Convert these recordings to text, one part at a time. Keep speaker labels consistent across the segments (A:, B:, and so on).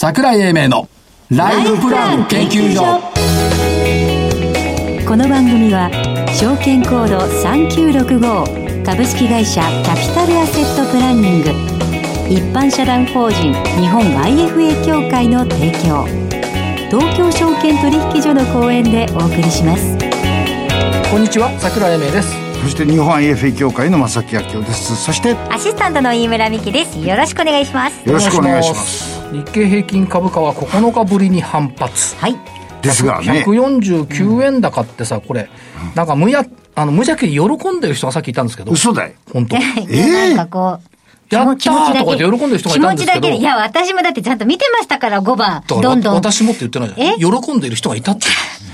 A: 桜井英明のライフプラン研究所。
B: この番組は証券コード3965株式会社キャピタルアセットプランニング。一般社団法人日本 IFA 協会の提供。東京証券取引所の講演でお送りします。
A: こんにちは桜井英明です。
C: そして日本 IFA 協会の正木明夫です。そして
D: アシスタントの飯村美希です。よろしくお願いします。
C: よろしくお願いします
A: 日経平均株価は9日ぶりに反発。
D: はい。
C: ですがね。
A: 149円高ってさ、これ、なんか無や、あの、無邪気に喜んでる人がさっきいたんですけど、
C: 嘘だよ
A: 本当。
D: いやなんかこう
A: やったーとかで喜んでる人がいたんですけど。
D: 気持ちだけ。でいや私もだってちゃんと見てましたから5番。どんどん。
A: 私もって言ってないじゃん。喜んでいる人がいたって。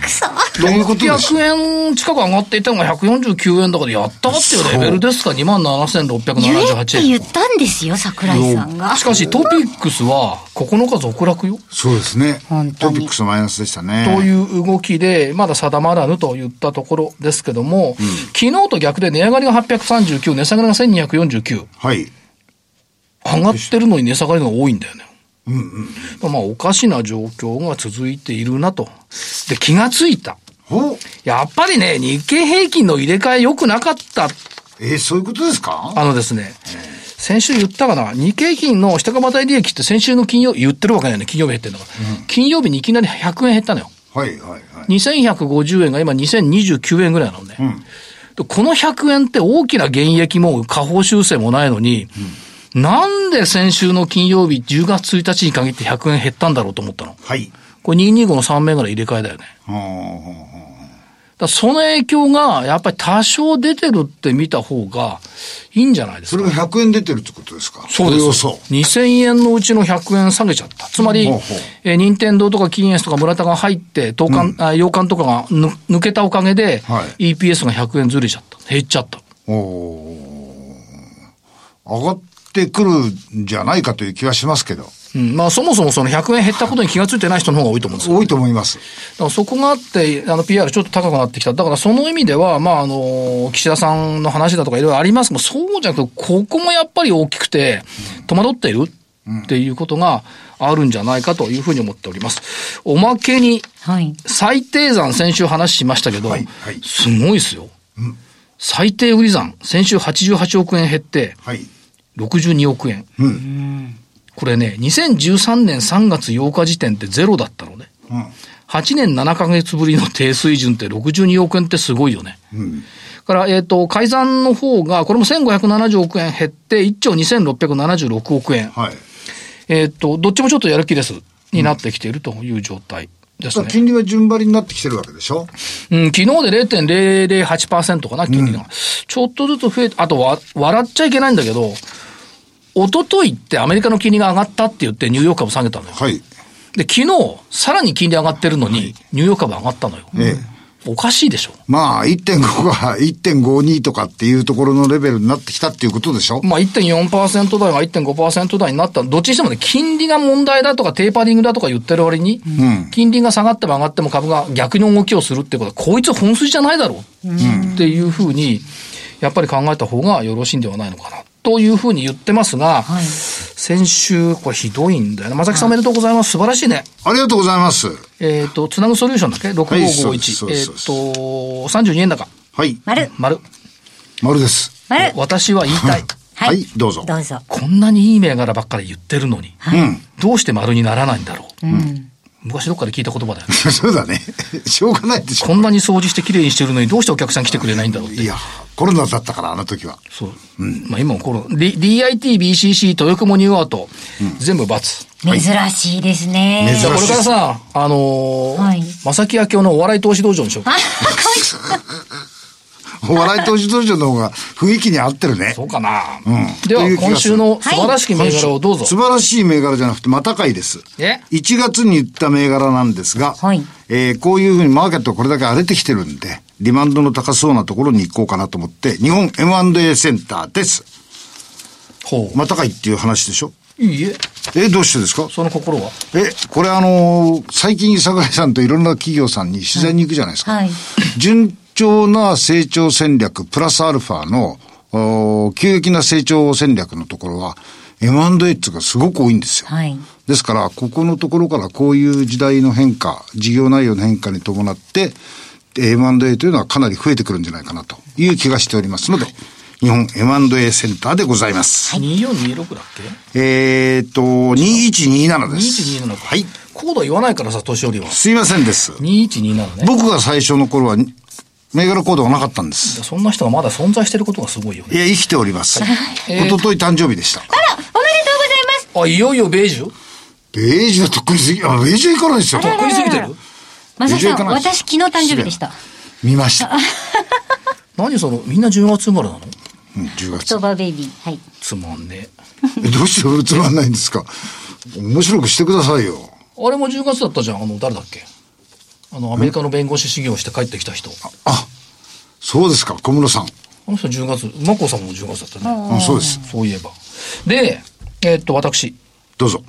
D: くそ
C: どういうことです。
A: 600円近く上がっていたのが149円だからやったっていうレベルですか、
D: 言え
A: 27,678
D: って
A: 円。
D: 言ったんですよ桜井さんが。
A: しかしトピックスは9日続落よ。
C: そうですね。トピックスマイナスでしたね。
A: という動きで、まだ定まらぬといったところですけども、昨日と逆で値上がりが839、値下がりが1249。
C: はい。
A: 上がってるのに値下がりのが多いんだよね。まあ、おかしな状況が続いているなと。で、気がついた。やっぱりね、日経平均の入れ替え良くなかった。
C: えー、そういうことですか？
A: あのですね、先週言ったかな、日経平均の下株当利益って先週の金曜、言ってるわけないよね、金曜日減ってんだから。金曜日にいきなり100円減ったのよ。
C: はいはいはい
A: 2150円が今2029円ぐらいなのね。でこの100円って大きな減益も下方修正もないのに、なんで先週の金曜日10月1日に限って100円減ったんだろうと思ったの？
C: はい
A: これ225の3銘柄入れ替えだよね。
C: は
A: だその影響がやっぱり多少出てるって見た方がいいんじゃないですか？
C: それが100円出てるってことですか？
A: そうです。
C: そう
A: 2000円のうちの100円下げちゃった。つまり
C: ほう
A: えー任天堂とかキーエンスとか村田が入って、東館、あ洋館とかがぬ抜けたおかげで、
C: は
A: EPS が100円ずれちゃった。減っちゃった。
C: おー上がってくるんじゃないかという気はしますけど
A: うん。まあそもそもその100円減ったことに気がついてない人の方が多いと思うんですよ。
C: 多いと思います
A: だからそこがあって、あの PR ちょっと高くなってきた。だからその意味では、まああの、岸田さんの話だとかいろいろありますけど、そうじゃなくて、ここもやっぱり大きくて、戸惑っているっていうことがあるんじゃないかというふうに思っております。おまけに、
D: はい
A: 最低算先週話しましたけど、
C: はいはい
A: すごいですよ。最低売り算、先週88億円減って、
C: はい
A: 62億円。
C: うん
A: これね、2013年3月8日時点ってゼロだったのね。
C: うん
A: 8年7ヶ月ぶりの低水準って62億円ってすごいよね。から、えっ、と、改ざんの方が、これも1570億円減って、1兆2676億円。
C: はい
A: えっ、と、どっちもちょっとやる気です。になってきているという状態ですね。
C: 金利は順張りになってきてるわけでしょ？
A: うん、昨日で0.008%かな、金利が。ちょっとずつ増えて、あとわ、笑っちゃいけないんだけど、一昨日ってアメリカの金利が上がったって言ってニューヨーク株下げたのよ。
C: はい
A: で、昨日、さらに金利上がってるのに、ニューヨーク株上がったのよ。
C: ええ
A: おかしいでしょ。
C: まあ、1.5が1.52とかっていうところのレベルになってきたっていうことでしょ
A: まあ1.4%台が1.5%台になった。どっちにしてもね、金利が問題だとかテーパリングだとか言ってる割に、金利が下がっても上がっても株が逆に動きをするってことは、こいつ本筋じゃないだろうっていうふうに、やっぱり考えた方がよろしいんではないのかな。というふうに言ってますが、
D: はい
A: 先週、これひどいんだよね。正木さんおめでとうございます。素晴らしいね。
C: ありがとうございます。
A: えっ、と、つなぐソリューションだっけ ?6551。
C: はい
A: えっ、と、32円高。
C: はい。
D: 丸
A: 丸。
C: 丸です。
D: 丸
A: 私は言いたい。
D: は
C: はいどうぞ
D: どうぞ
A: こんなにいい銘柄ばっかり言ってるのに、
C: うん。
A: どうして丸にならないんだろう。
D: うん
A: 昔どっかで聞いた言葉だよね。
C: そうだね。しょうがないでしょ。
A: こんなに掃除して綺麗にしてるのにどうしてお客さん来てくれないんだろうって。
C: いや、コロナだったから、あの時は。
A: そう。まあ今もこの、D- DIT、BCC、豊雲ニューアート、全部×。
D: 珍しいですね
C: 珍しい
A: じゃあこれからさ、あのー
D: はい
A: 正木明夫のお笑い投資道場にしよう。
C: お笑い投資道場の方が雰囲気に合ってるね
A: そ。うかな。
C: うん
A: では今週の素晴らしき銘柄をどうぞ。
C: 素晴らしい銘柄じゃなくて、またかいです。
A: え
C: ？1月に言った銘柄なんですが、
D: はい
C: えーこういうふうにマーケットがこれだけ荒れてきてるんで、ディマンドの高そうなところに行こうかなと思って、日本 M&A センターです。
A: ほう。
C: またかいっていう話でしょ？
A: いいえ、
C: え、どうしてですか？
A: その心は？
C: え、これあのー最近桜井さんといろんな企業さんに取材に行くじゃないですか。
D: はい
C: 順調な成長戦略、プラスアルファの、急激な成長戦略のところは、M&A っていうかすごく多いんですよ。
D: はい。
C: ですから、ここのところからこういう時代の変化、事業内容の変化に伴って、M&A というのはかなり増えてくるんじゃないかなという気がしておりますので、日本 M&A センターでございます。
A: 2426だっけ？
C: えーっと、2127です。
A: 2127か。
C: はい。
A: コード言わないからさ、年寄りは。
C: すいませんです。
A: 2127ね。
C: 僕が最初の頃は、銘柄コードがなかったんです。
A: そんな人がまだ存在してることがすごいよね。
C: いや、生きております。
A: えー
C: 一昨日誕生日でした。
D: おめでとうございます。
A: あ、いよいよベージュ？
C: ベージュはとっくにすぎ、あ、ベージュ行かないですよ。
A: とっくに過ぎてる？
D: まさきさん、私昨日誕生日でした。
C: 見ました。
A: 何その、みんな10月生まれなの？
C: うん、10
D: オク
C: 月
D: ト。バーベイビー。はい。
A: つまんね
C: えどうしてつまんないんですか？面白くしてくださいよ。
A: え。あれも10月だったじゃん。あの、誰だっけ？あの、アメリカの弁護士修行して帰ってきた人。
C: あ、そうですか、小室さん。
A: あの人10月、マコさんも10月だったね。
C: うん、そうです。
A: そういえば。で、えーっと、私、
C: どうぞ。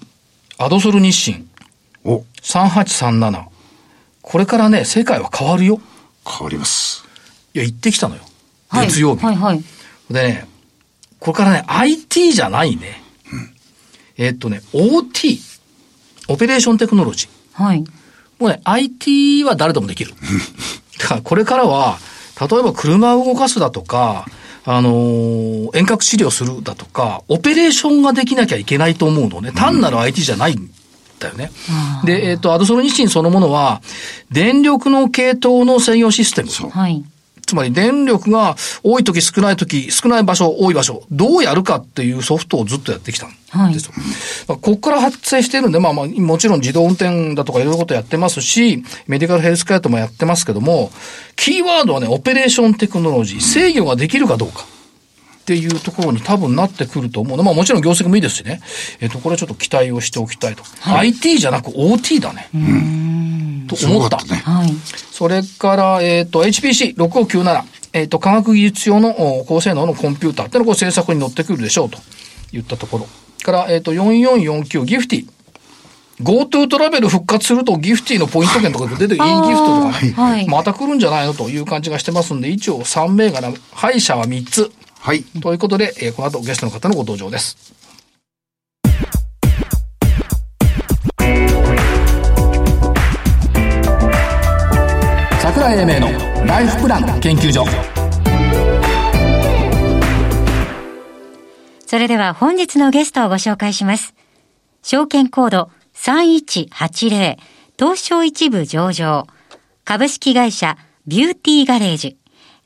A: アドソル日清
C: お、
A: 3837。これからね、世界は変わるよ。
C: 変わります。
A: いや、行ってきたのよ。
D: はい。
A: 月曜日。
D: はいはい。
A: でね、これからね、IT じゃないね。えーっとね、OT、オペレーションテクノロジー。
D: はい。
A: もうね、IT は誰でもできる。だからこれからは、例えば車を動かすだとか、あのー遠隔治療するだとか、オペレーションができなきゃいけないと思うのね。単なる IT じゃないんだよね。で、えっ、と、アドソル日清そのものは、電力の系統の制御システム。
D: はい。
A: つまり電力が多い時少ない時、少ない場所、多い場所、どうやるかっていうソフトをずっとやってきたんですよ。まあここから発生してるんで、まあまあ、もちろん自動運転だとかいろいろことやってますし、メディカルヘルスケアともやってますけども、キーワードはね、オペレーションテクノロジー、制御ができるかどうか。っていうところに多分なってくると思うの。まあもちろん業績もいいですしね。えっ、と、これはちょっと期待をしておきたいと。IT じゃなく OT だね。と
C: すご
A: 思った。
C: かったね。
D: はい。
A: それから、えっ、と、HPC6597、えっ、と、科学技術用のお高性能のコンピューターってのがこれ制作に乗ってくるでしょうと言ったところ。から、えっ、と、4449ギフティ。GoTo トラベル復活するとギフティのポイント券とか出て、いいギフトとかね、
D: はい
A: また来るんじゃないのという感じがしてますんで、一応3銘柄、敗者は3つ。
C: はい。
A: ということで、えーこの後ゲストの方のご登場です。桜井英明のライフプラン研究所。
D: それでは本日のゲストをご紹介します。証券コード3180東証一部上場株式会社ビューティーガレージ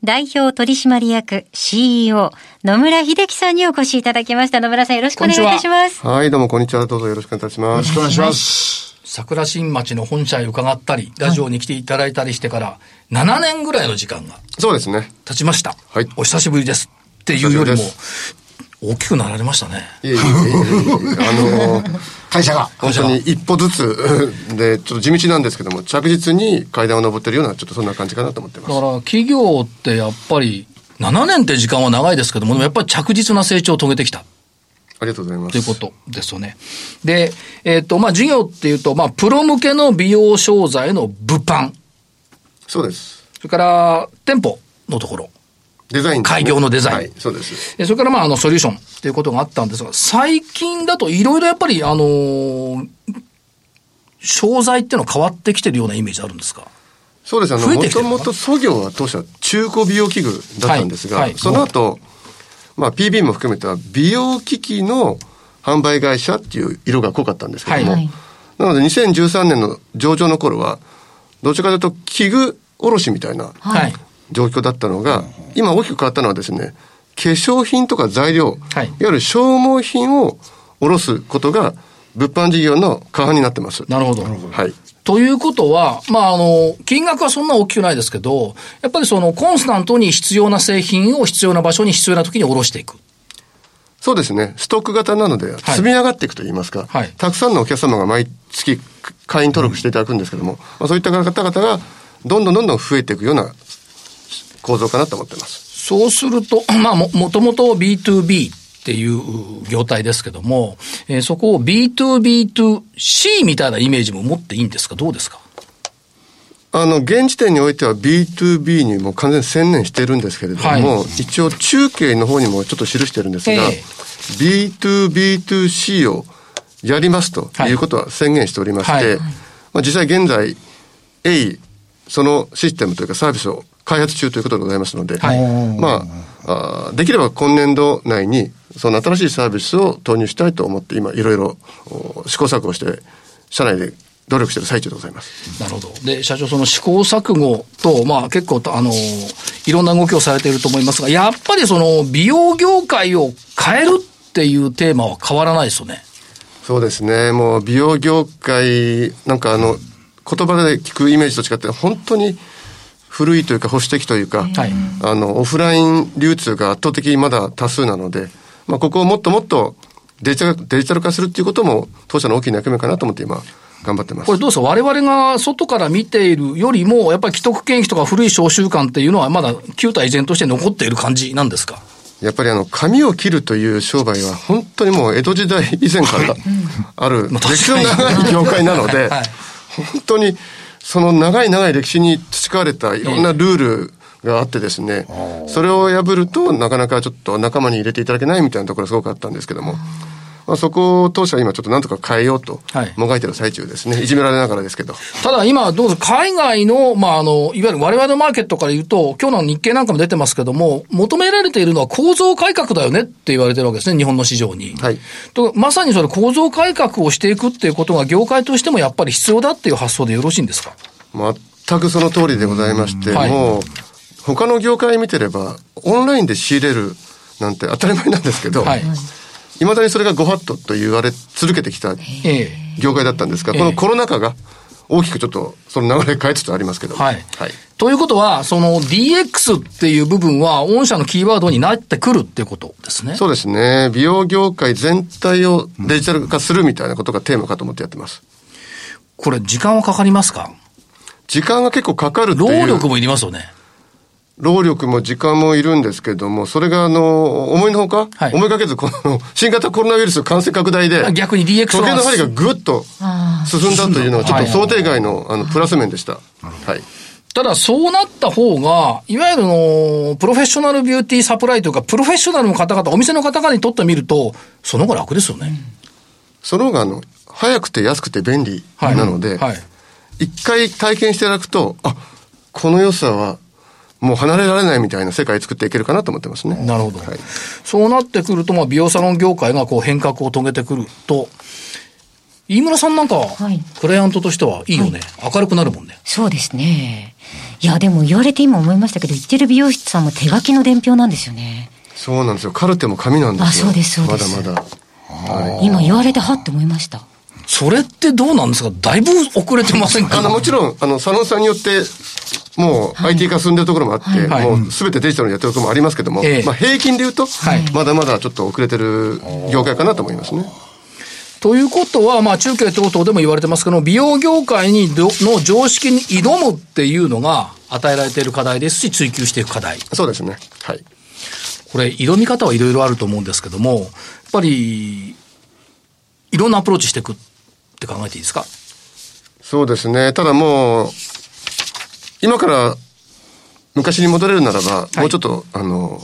D: 代表取締役 CEO 野村秀樹さんにお越しいただきました。野村さんよろしくお願いいたします。
E: はい、どうもこんにちは。どうぞよろしくお願いいたします。
C: よろしくお願いします。
A: 桜新町の本社へ伺ったり、ラジオに来ていただいたりしてから、7年ぐらいの時間が
E: そうですね。
A: 経ちました。
E: はい
A: お久しぶりです。っていうよりも大きくなられましたね。
E: いえいえいえいえ、あのー
C: 会社が。
E: 本当に一歩ずつで、ちょっと地道なんですけども、着実に階段を登ってるような、ちょっとそんな感じかなと思ってます。
A: だから企業ってやっぱり、7年って時間は長いですけども、でもやっぱり着実な成長を遂げてきた。
E: ありがとうございます。
A: ということですよね。で、えっ、と、まあ、事業っていうと、まあ、プロ向けの美容商材の物販、
E: そうです。
A: それから、店舗のところ、
E: デザインね
A: 開業のデザイン
E: はい、そうです。
A: えそれから、まあ、あの、ソリューションっていうことがあったんですが、最近だといろいろやっぱり、あのー商材っていうのは変わってきてるようなイメージあるんですか？
E: そうです。あの、もともと創業は当初は中古美容器具だったんですが、
A: はいはい
E: その後、まあ PB も含めた美容機器の販売会社っていう色が濃かったんですけども、
A: はい
E: なので2013年の上場の頃は、どちらかというと器具卸みたいな
A: はい。
E: 状況だったのが、今大きく変わったのはですね、化粧品とか材料、
A: はい
E: い、わゆる消耗品を卸すことが物販事業の過半になってます。
A: なるほど。
E: はい。
A: ということは、まあ、あの、金額はそんな大きくないですけど、やっぱりその、コンスタントに必要な製品を必要な場所に必要な時に下ろしていく。
E: そうですね。ストック型なので、積み上がっていくと言いますか、
A: はい
E: たくさんのお客様が毎月会員登録していただくんですけども、まあ、そういった方々がどんどんどんどん増えていくような構造かなと思ってます。
A: そうすると、まあ、も、もともと B2B っていう業態ですけども、えーそこを B2B2C みたいなイメージも持っていいんですか？どうですか？
E: あの、現時点においては B2B にも完全に専念しているんですけれども、
A: はい。
E: 一応中継の方にもちょっと記してるんですが、
A: ええ。
E: B2B2C をやりますとい。うことは宣言しておりまして、はい。はい、まあ、実際現在、A、そのシステムというかサービスを開発中ということでございますので、はい、まああ、できれば今年度内に、その新しいサービスを投入したいと思って、今、いろいろ試行錯誤して、社内で努力している最中でございます。
A: なるほど。で、社長、その試行錯誤と、まあ結構、あの、いろんな動きをされていると思いますが、やっぱりその美容業界を変えるっていうテーマは変わらないですよね。
E: そうですね。もう美容業界、なんかあの、言葉で聞くイメージと違って、本当に古いというか保守的というか、はい、あの、オフライン流通が圧倒的にまだ多数なので、まあ、ここをもっともっとデジタルデジタル化するっていうことも、当社の大きな役目かなと思って今、頑張ってます。
A: これどうですか？我々が外から見ているよりも、やっぱり既得権益とか古い商習慣っていうのはまだ旧体依然として残っている感じなんですか？
E: やっぱりあの、髪を切るという商売は本当にもう江戸時代以前から ある歴史の長い業界なので、本当にその長い長い歴史に培われたいろんなルールがあってですね、それを破るとなかなかちょっと仲間に入れていただけないみたいなところがすごくあったんですけども、まあ、そこを当社は今ちょっとなんとか変えようと、もがいてる最中ですね。いじめられながらですけど。
A: ただ今、どうぞ海外の、まあ、あの、いわゆる我々のマーケットから言うと、今日の日経なんかも出てますけども、求められているのは構造改革だよねって言われてるわけですね、日本の市場に。はい。とまさにそれ構造改革をしていくっていうことが業界としてもやっぱり必要だっていう発想でよろしいんですか？
E: 全くその通りでございまして、はい、もう、他の業界見てれば、オンラインで仕入れるなんて当たり前なんですけど、はいいまだにそれがご法度と言われ続けてきた業界だったんですが、このコロナ禍が大きくちょっとその流れ変えつつありますけどはい。
A: はい、ということは、その DX っていう部分は、御社のキーワードになってくるっていうことですね。
E: そうですね。美容業界全体をデジタル化するみたいなことがテーマかと思ってやってます。
A: これ、時間はかかりますか？
E: 時間が結構かかるって
A: いう。労力もいりますよね。
E: 労力も時間もいるんですけども、それがあの、思いのほか、はい、思いがけず、この、新型コロナウイルス感染拡大で、
A: 逆に DX
E: 時計の針がぐっと進んだというのは、ちょっと想定外の、あの、プラス面でした。はい。
A: ただ、そうなった方が、いわゆるの、プロフェッショナルビューティーサプライというか、プロフェッショナルの方々、お店の方々にとってみると、その方が楽ですよね。
E: その方が、あの、早くて安くて便利なので、はい。はい、一回体験していただくと、あ、この良さはもう離れられないみたいな世界作っていけるかなと思ってますね。
A: なるほど。はい、そうなってくると、まあ、美容サロン業界がこう変革を遂げてくると、飯村さんなんかは、クライアントとしてはいいよね、はい、明るくなるもんね。
D: そうですね。いや、でも言われて今思いましたけど、言ってる美容室さんも手書きの伝票なんですよね。
E: そうなんですよ。カルテも紙なんです
D: よ。あ、そうです、そうです。
E: まだまだ。
D: はい、今言われてはって思いました。
A: それってどうなんですか？だいぶ遅れてませんか？
E: あの、もちろん、あの、佐野さんによって、もう IT 化進んでるところもあって、はい、もうすべてデジタルにやってるところもありますけども、まあ平均で言うと、まだまだちょっと遅れてる業界かなと思いますね。
A: ということは、まあ中継等々でも言われてますけど、美容業界にの常識に挑むっていうのが与えられている課題ですし、追求していく課題。
E: そうですね。はい。
A: これ、挑み方はいろいろあると思うんですけども、やっぱり、いろんなアプローチしていくって考えていいですか？
E: そうですね。ただもう、今から昔に戻れるならば、はい、もうちょっと、あの、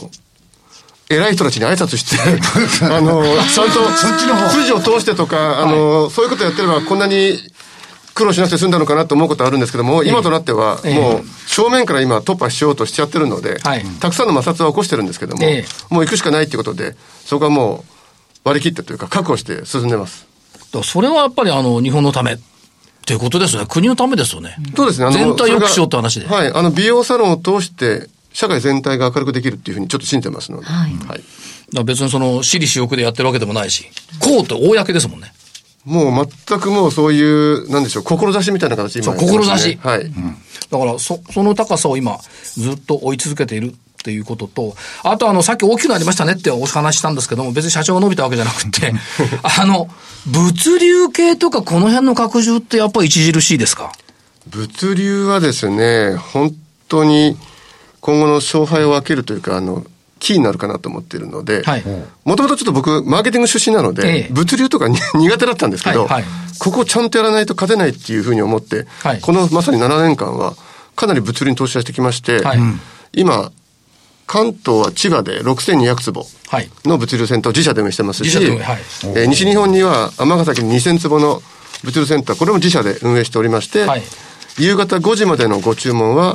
E: 偉い人たちに挨拶して、あの、ちゃんと筋を通してとか、あの、はい、そういうことやってればこんなに苦労しなくて済んだのかなと思うことあるんですけども、今となっては、もう正面から今突破しようとしちゃってるので、たくさんの摩擦は起こしてるんですけども、もう行くしかないっていうことで、そこはもう割り切ってというか確保して進んでます。
A: それはやっぱりあの、日本のため。っていうことですね。国のためですよね。
E: そうですね。
A: 全体良くしようって話で。
E: はい。あの、美容サロンを通して、社会全体が明るくできるっていうふうにちょっと信じてますので。はい。はい、
A: だ別にその、私利私欲でやってるわけでもないし、こうって公ですもんね。
E: もう全くもうそういう、なんでしょう、志みたいな形
A: 今、ね、そう、志。
E: はい。う
A: ん、だから、そ、その高さを今、ずっと追い続けているっていうことと、あとあの、さっき大きくなりましたねってお話したんですけども、別に社長が伸びたわけじゃなくて、あの、物流系とかこの辺の拡充ってやっぱり著しいですか？
E: 物流はですね、本当に今後の勝敗を分けるというか、あの、キーになるかなと思っているので、もともとちょっと僕、マーケティング出身なので、ええ、物流とか 苦手だったんですけど、はいはい、ここをちゃんとやらないと勝てないっていうふうに思って、はい、このまさに7年間は、かなり物流に投資してきまして、はい、今、関東は千葉で6200坪の物流センターを自社で運営してますし、はい、えー、西日本には尼崎に2000坪の物流センター、これも自社で運営しておりまして、はい、夕方5時までのご注文は、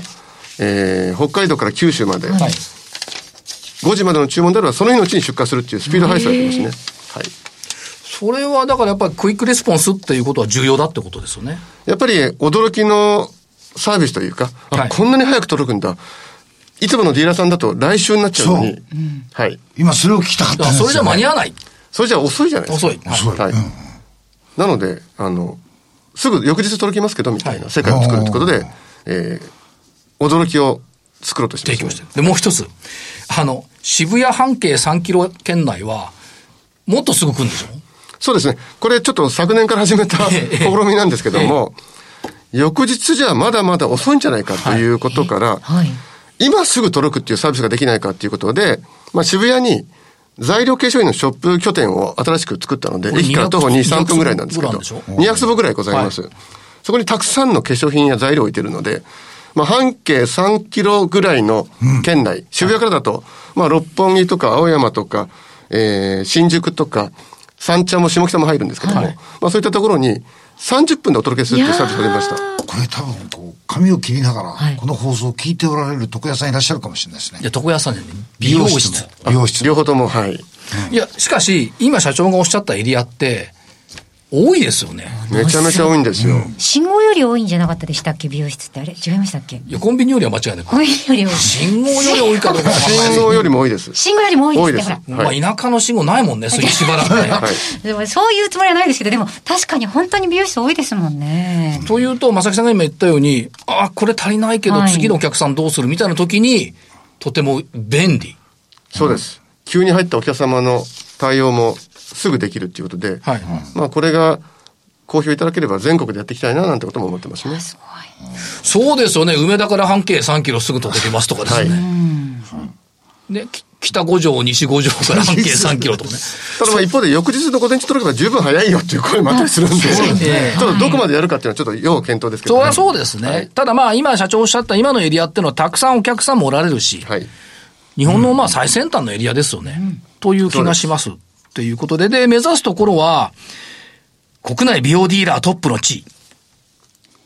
E: えー、北海道から九州まで、はい、5時までの注文であればその日のうちに出荷するっていうスピード配送やってますね。はい。
A: それはだからやっぱりクイックレスポンスっていうことは重要だってことですよね。
E: やっぱり驚きのサービスというか、はい、こんなに早く届くんだ。いつものディーラーさんだと来週になっちゃうのに。うん、
C: はい。今それを聞きたかったんです
A: よ、ね、それじゃ間に合わない？
E: それじゃ遅いじゃないです
A: か。遅い。遅い。はい。うん、
E: なので、あの、すぐ翌日届きますけど、みたいな世界を作るってことで、えー、驚きを作ろうとして
A: ま、ね、で、もう一つ。あの、渋谷半径3キロ圏内は、もっとすぐ来るんでしょ？
E: そうですね。これちょっと昨年から始めた試みなんですけども、翌日じゃまだまだ遅いんじゃないかということから、はい今すぐ届くっていうサービスができないかっていうことで、まあ、渋谷に材料化粧品のショップ拠点を新しく作ったので、駅から徒歩2、3分ぐらいなんですけど、200坪ぐらいございます。はい、そこにたくさんの化粧品や材料を置いてるので、まあ、半径3キロぐらいの県内、うん、渋谷からだと、まあ、六本木とか青山とか、えー、新宿とか、三茶も下北も入るんですけども、はい、まあ、そういったところに30分でお届けするってサービスが出ました。
C: これ多分こう、髪を切りながら、この放送を聞いておられる床屋さんいらっしゃるかもしれないですね。
A: いや、床屋さんじゃね美容室。
E: 美容室。両方とも、はい。
A: いや、しかし、今社長がおっしゃったエリアって、多いですよね。
E: めちゃめちゃ多いんですよ。
D: 信号より多いんじゃなかったでしたっけ？美容室ってあれ？違いましたっけ？い
A: や、コンビニよりは間違いない。
D: コンビニより多い。
A: 信号より多いかどうか
E: 信号よりも多いです。
D: 信号よりも多いですね。
A: まあ、田舎の信号ないもんね、そういう しばらくね。はい、
D: でも、そういうつもりはないですけど、でも、確かに本当に美容室多いですもんね。
A: というと、正木さんが今言ったように、あ、これ足りないけど、次のお客さんどうするみたいな時に、とても便利。
E: そうです。急に入ったお客様の対応もすぐできるっていうことで、はい、まあこれが好評いただければ全国でやっていきたいななんてことも思ってますね。す
A: そうですよね。梅田から半径3キロすぐ届けますとかですね。はい、で、北五条、西五条から半径3キロとかね。
E: ただまあ一方で翌日の午前中届けば十分早いよっていう声もあったりするんで、ね、ちょっとどこまでやるかっていうのはちょっと要検討ですけど、
A: ね、それはそうですね。はい、ただまあ今社長おっしゃった今のエリアっていうのはたくさんお客さんもおられるし、はい、日本のまあ最先端のエリアですよね。うん、という気がします。ということで、で、目指すところは、国内美容ディーラートップの地位。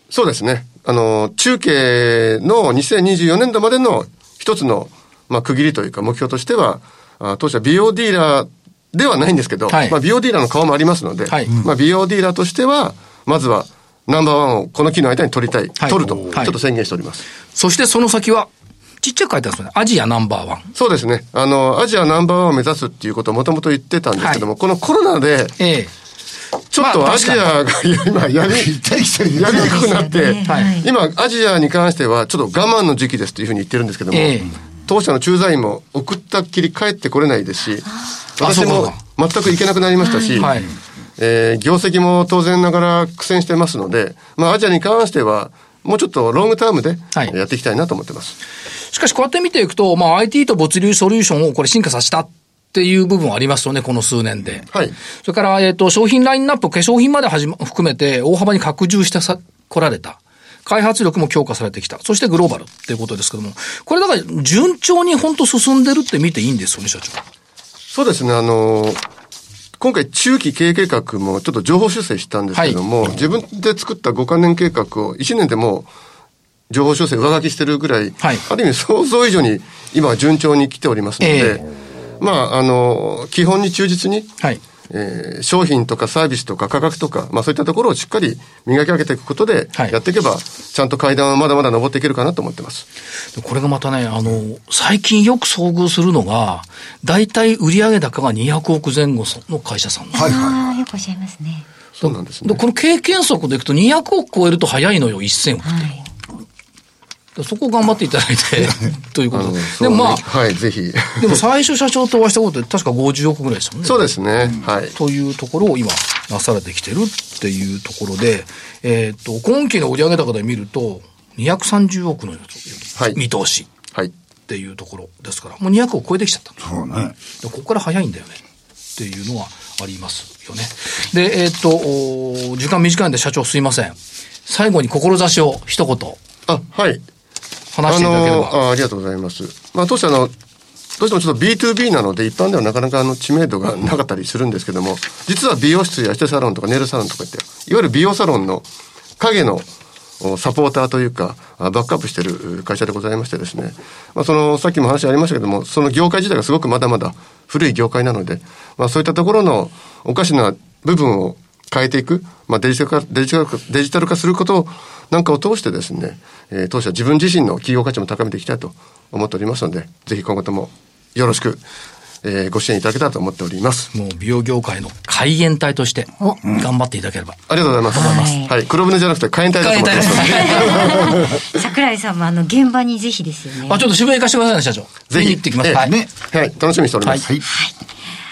E: そうですね。あの、中継の2024年度までの一つの、まあ、区切りというか目標としては、あ当社美容ディーラーではないんですけど、はい、まあ、美容ディーラーの顔もありますので、はい、まあ、美容ディーラーとしては、まずはナンバーワンをこの期の間に取りたい、はい、取ると、ちょっと宣言しております。
A: そしてその先は、ちっちゃく書いてあるんですね。アジアナンバーワン。
E: そうですね。あの、アジアナンバーワンを目指すっていうことをもともと言ってたんですけども、このコロナで、ええ。ちょっとアジアが今やり、やりにくくなって、今アジアに関してはちょっと我慢の時期ですというふうに言ってるんですけども、当社の駐在員も送ったっきり帰ってこれないですし、私も全く行けなくなりましたし、えー、業績も当然ながら苦戦してますので、まあアジアに関しては、もうちょっとロングタームでやっていきたいなと思ってます。
A: しかしこうやって見ていくと、まあ IT と物流ソリューションをこれ進化させたっていう部分はありますよね、この数年で。はい。それから、えっ、ー、と、商品ラインナップ、化粧品まではじま、含めて大幅に拡充してさ、来られた。開発力も強化されてきた。そしてグローバルっていうことですけども、これだから順調に本当進んでるって見ていいんですよね、社長。
E: そうですね、あの今回中期経営計画もちょっと情報修正したんですけども、はい、自分で作った5カ年計画を1年でも情報修正上書きしてるぐらい、はい、ある意味想像以上に今は順調に来ておりますので、えーまあ、あの、基本に忠実に、はい。えー、商品とかサービスとか価格とか、まあそういったところをしっかり磨き上げていくことで、やっていけば、ちゃんと階段はまだまだ登っていけるかなと思ってます。
A: これがまたね、あの、最近よく遭遇するのが、大体売上高が200億前後の会社さん
D: はいはい。よくおっしゃいますね。
E: そうなんですね。
A: この経験則でいくと200億超えると早いのよ、1000億って。はいそこを頑張っていただいて、ということで。でもまあ、
E: はい、ぜひ。
A: でも最初社長とお会いしたことで確か50億ぐらいですもんね。
E: そうですね。はい。
A: というところを今、なされてきてるっていうところで、えっ、と、今期の売上高で見ると、230億の見通し。はい。っていうところですから、もう200億超えてきちゃった。
C: そうね。
A: ここから早いんだよね。っていうのはありますよね。で、えっ、と、時間短いんで社長すいません。最後に志を一言。
E: あ、はい。話していただければ。あありがとうございます。まあ、当社のどうしてもちょっと B2B なので、一般ではなかなかあの知名度がなかったりするんですけども、実は美容室やエステサロンとかネイルサロンとかって、いわゆる美容サロンの影のサポーターというか、バックアップしている会社でございましてですね、まあ、その、さっきも話ありましたけども、その業界自体がすごくまだまだ古い業界なので、まあ、そういったところのおかしな部分を変えていく、まあ、デジタル化、デジタル化、デジタル化することなんかを通してですね、えー、当社自分自身の企業価値も高めていきたいと思っておりますので、ぜひ今後ともよろしく、えー、ご支援いただけたらと思っております。
A: もう美容業界の海援隊として頑張っていただければ。
E: ありがとうございます。はい、はい、黒船じゃなくて海援隊だと思って
D: ます。桜井さんもあの現場にぜひですよね。
A: あ、ちょっと渋谷行かせてくださいね、社長。ぜひ行ってきます。はい、
E: ね。はい、楽しみにしております。はい。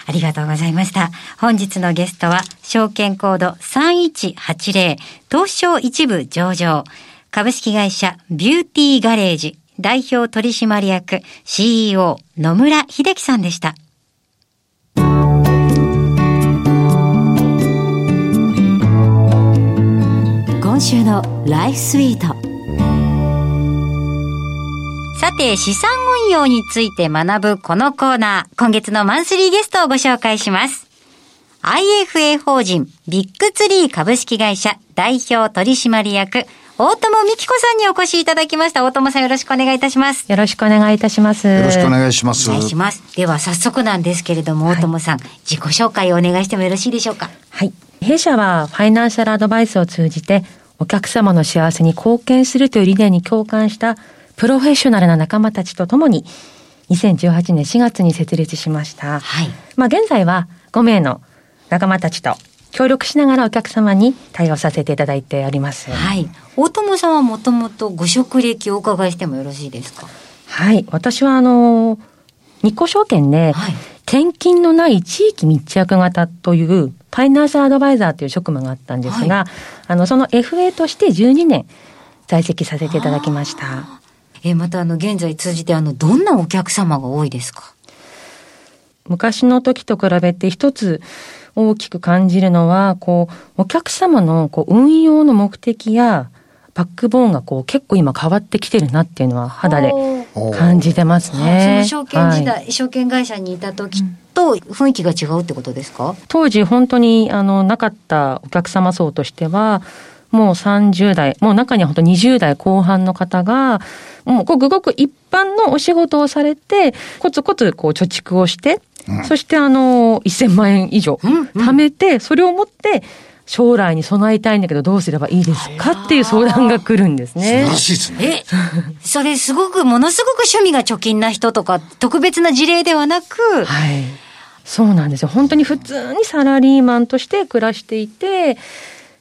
D: ありがとうございました。本日のゲストは、証券コード3180、東証一部上場、株式会社ビューティーガレージ代表取締役 CEO 野村秀樹さんでした。今週のライフスイート。さて、資産運用について学ぶこのコーナー、今月のマンスリーゲストをご紹介します。IFA 法人ビッグツリー株式会社代表取締役大友美希子さんにお越しいただきました。大友さんよろしくお願いいたします。
F: よろしくお願いいたします。
C: よろしくお願いします。
D: お願いします。では早速なんですけれども、大友さん、自己紹介をお願いしてもよろしいでしょうか？
F: はい。弊社はファイナンシャルアドバイスを通じて、お客様の幸せに貢献するという理念に共感したプロフェッショナルな仲間たちとともに、2018年4月に設立しました。はい。まあ現在は5名の仲間たちと協力しながらお客様に対応させていただいております。
D: はい。大友さんはもともとご職歴をお伺いしてもよろしいですか？
F: はい。私はあの、日光証券で、はい、転勤のない地域密着型というファイナンシャルアドバイザーという職務があったんですが、はい、あの、その FA として12年在籍させていただきました。
D: え、またあの、現在通じてあの、どんなお客様が多いですか？
F: 昔の時と比べて一つ、大きく感じるのは、こう、お客様のこう運用の目的や、バックボーンがこう結構今変わってきてるなっていうのは肌で感じてますね。
D: その証券時代、はい、証券会社にいた時と雰囲気が違うってことですか？
F: 当時本当にあのなかったお客様層としては、もう30代、もう中には本当20代後半の方が、もうごくごく一般のお仕事をされて、コツコツこう貯蓄をして、そしてあの、1000万円以上貯めて、それを持って、将来に備えたいんだけどどうすればいいですか？っていう相談が来るんですね。素
C: 晴らしいですね。
D: え、それすごく、ものすごく趣味が貯金な人とか、特別な事例ではなく、
F: はい。そうなんですよ。本当に普通にサラリーマンとして暮らしていて、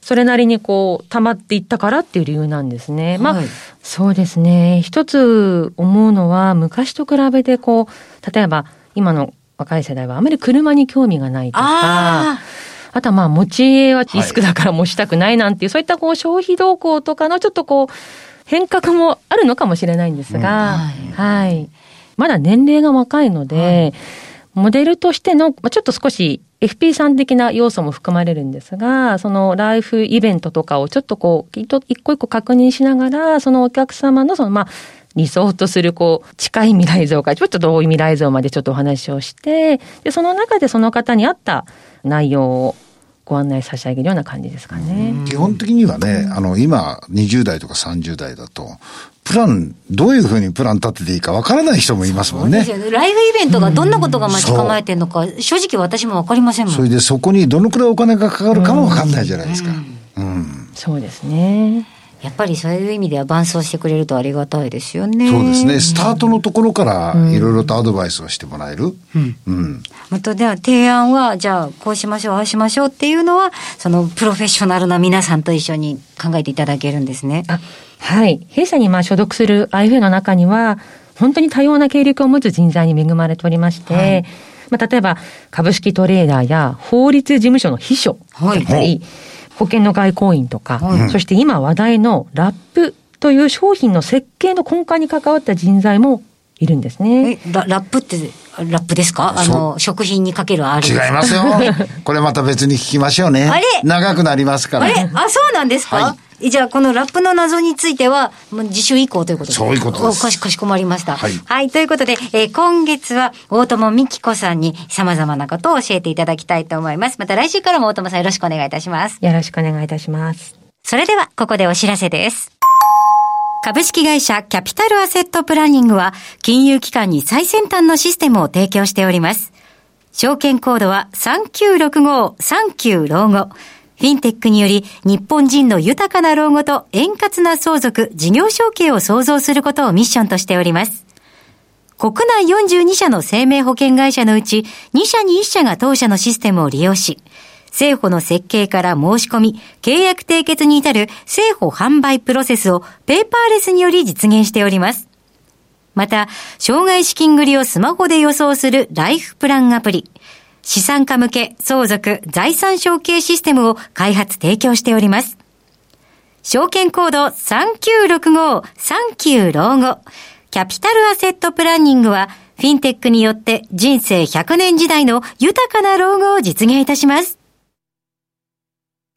F: それなりにこう、溜まっていったからっていう理由なんですね。まあ、そうですね。一つ思うのは、昔と比べてこう、例えば、今の若い世代はあまり車に興味がないとか、ああとはまあ持ち家はリスクだから持ちたくないなんていう、はい、そういったこう消費動向とかのちょっとこう変革もあるのかもしれないんですが、うん、はい、はい。まだ年齢が若いので、はい、モデルとしての、まあ、ちょっと少し FP さん的な要素も含まれるんですが、そのライフイベントとかをちょっとこう、一個一個確認しながら、そのお客様のそのまあ、理想とするこう近い未来像からちょっと遠い未来像までちょっとお話をしてでその中でその方に合った内容をご案内差し上げるような感じですかね。
C: 基本的にはね、あの、今、20代とか30代だと、プラン、どういうふうにプラン立てていいかわからない人もいますもんね。
D: ライフイベントがどんなことが待ち構えてるのか、うん、正直私もわかりませんもん。
C: それでそこにどのくらいお金がかかるかもわかんないじゃないですか。
F: うん。うん、そうですね。
D: やっぱりそういう意味では伴走してくれるとありがたいですよね。
C: そうですね。スタートのところからいろいろとアドバイスをしてもらえる。うん。うん。
D: またでは提案は、じゃあこうしましょう、ああしましょうっていうのは、そのプロフェッショナルな皆さんと一緒に考えていただけるんですね。あ
F: はい。弊社にまあ所属する IFA の中には、本当に多様な経歴を持つ人材に恵まれておりまして、はいまあ、例えば、株式トレーダーや法律事務所の秘書だったり、はい保険の外交員とか、はい、そして今話題のラップという商品の設計の根幹に関わった人材もいるんですね。
D: ララップって、ラップですか？あの、食品にかけるある。
C: 違いますよ。これまた別に聞きましょうね。あれ？長くなりますから。
D: あれ？あ、そうなんですか、はいじゃあ、このラップの謎については、次週以降ということで。
C: そういうことです。
D: かし、かしこまりました。
C: はい。
D: はい、ということで、えー、今月は、大友美希子さんに様々なことを教えていただきたいと思います。また来週からも大友さんよろしくお願いいたします。
F: よろしくお願いいたします。
D: それでは、ここでお知らせです。株式会社キャピタルアセットプランニングは、金融機関に最先端のシステムを提供しております。証券コードは3965-39老後。フィンテックにより日本人の豊かな老後と円滑な相続、事業承継を創造することをミッションとしております。国内42社の生命保険会社のうち2社に1社が当社のシステムを利用し、政府の設計から申し込み、契約締結に至る政府販売プロセスをペーパーレスにより実現しております。また、障害資金繰りをスマホで予想するライフプランアプリ、資産家向け相続財産承継システムを開発提供しております。証券コード3965-39老後。キャピタルアセットプランニングは、フィンテックによって人生100年時代の豊かな老後を実現いたします。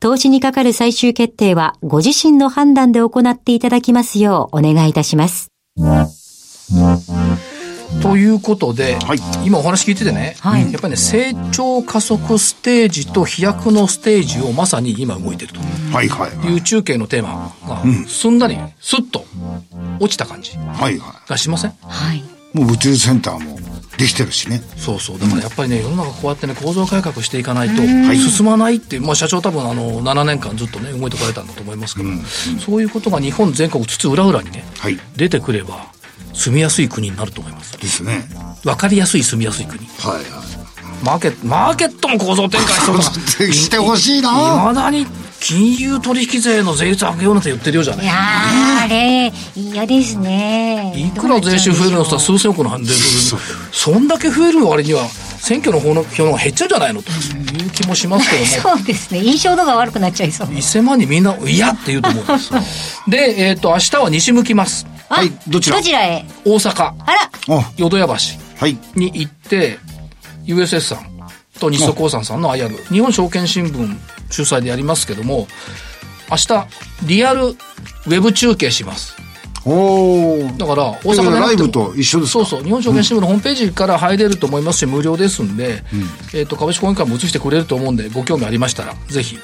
B: 投資にかかる最終決定はご自身の判断で行っていただきますようお願いいたします。
A: ということで、はい、今お話聞いててね、はい、やっぱりね、成長加速ステージと飛躍のステージをまさに今動いてると。いう中継のテーマが、すんなり、スッと落ちた感じがしません、
C: はい、もう宇宙センターもできてるしね。
A: そうそう。だからやっぱりね世の中こうやってね構造改革していかないと進まないっていう、まあ、社長多分あの7年間ずっとね動いてこられたんだと思いますから、そういうことが日本全国津々浦々にね、はい、出てくれば住みやすい国になると思います。
C: ですね。
A: 分かりやすい住みやすい国。はいはいマーケットマーケットも構造転換
C: してしてほしいな。い
A: まだに金融取引税の税率上げようなんて言ってるようじゃない。いや
D: あれ嫌ですね。
A: いくら税収増えるのさ数千億のでそんだけ増える割には選挙の方の票が減っちゃうんじゃないのと。いう気もしますけど
D: も。そうですね。印象度が悪くなっちゃいそう。
A: 1000万人みんな嫌って言うと思うんです。でえっ、ー、と明日は西向きます。
C: はいどちら？
D: どちらへ？
A: 大阪。
D: あら。
A: 淀屋橋に行って、USS さん。と日ソ興産さん。の IR 日本証券新聞主催でやりますけども明日リアルウェブ中継します
C: お
A: だから
C: 大阪でライブと一緒です
A: そうそう日本証券新聞のホームページから入れると思いますし、無料ですん。で、うん、えーと、株式講演会も移してくれると思うん。でご興味ありましたらぜひ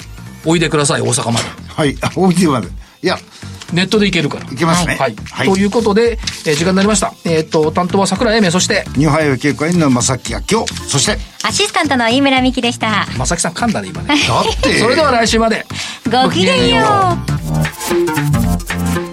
A: おいでください大阪まで
C: はいおいでまでいや
A: ネットでいけるから。
C: いけますね。
A: はい。はい、ということで、えー、時間になりました。えっ、ー、と、担当は桜井英明、そして、
C: 日本ハイウェイ経過員の正木明夫、そして、
D: アシスタントの飯村美希でした。
A: 正木さん噛んだね、今ね。
C: だって。
A: それでは来週まで。
D: ごきげんよう。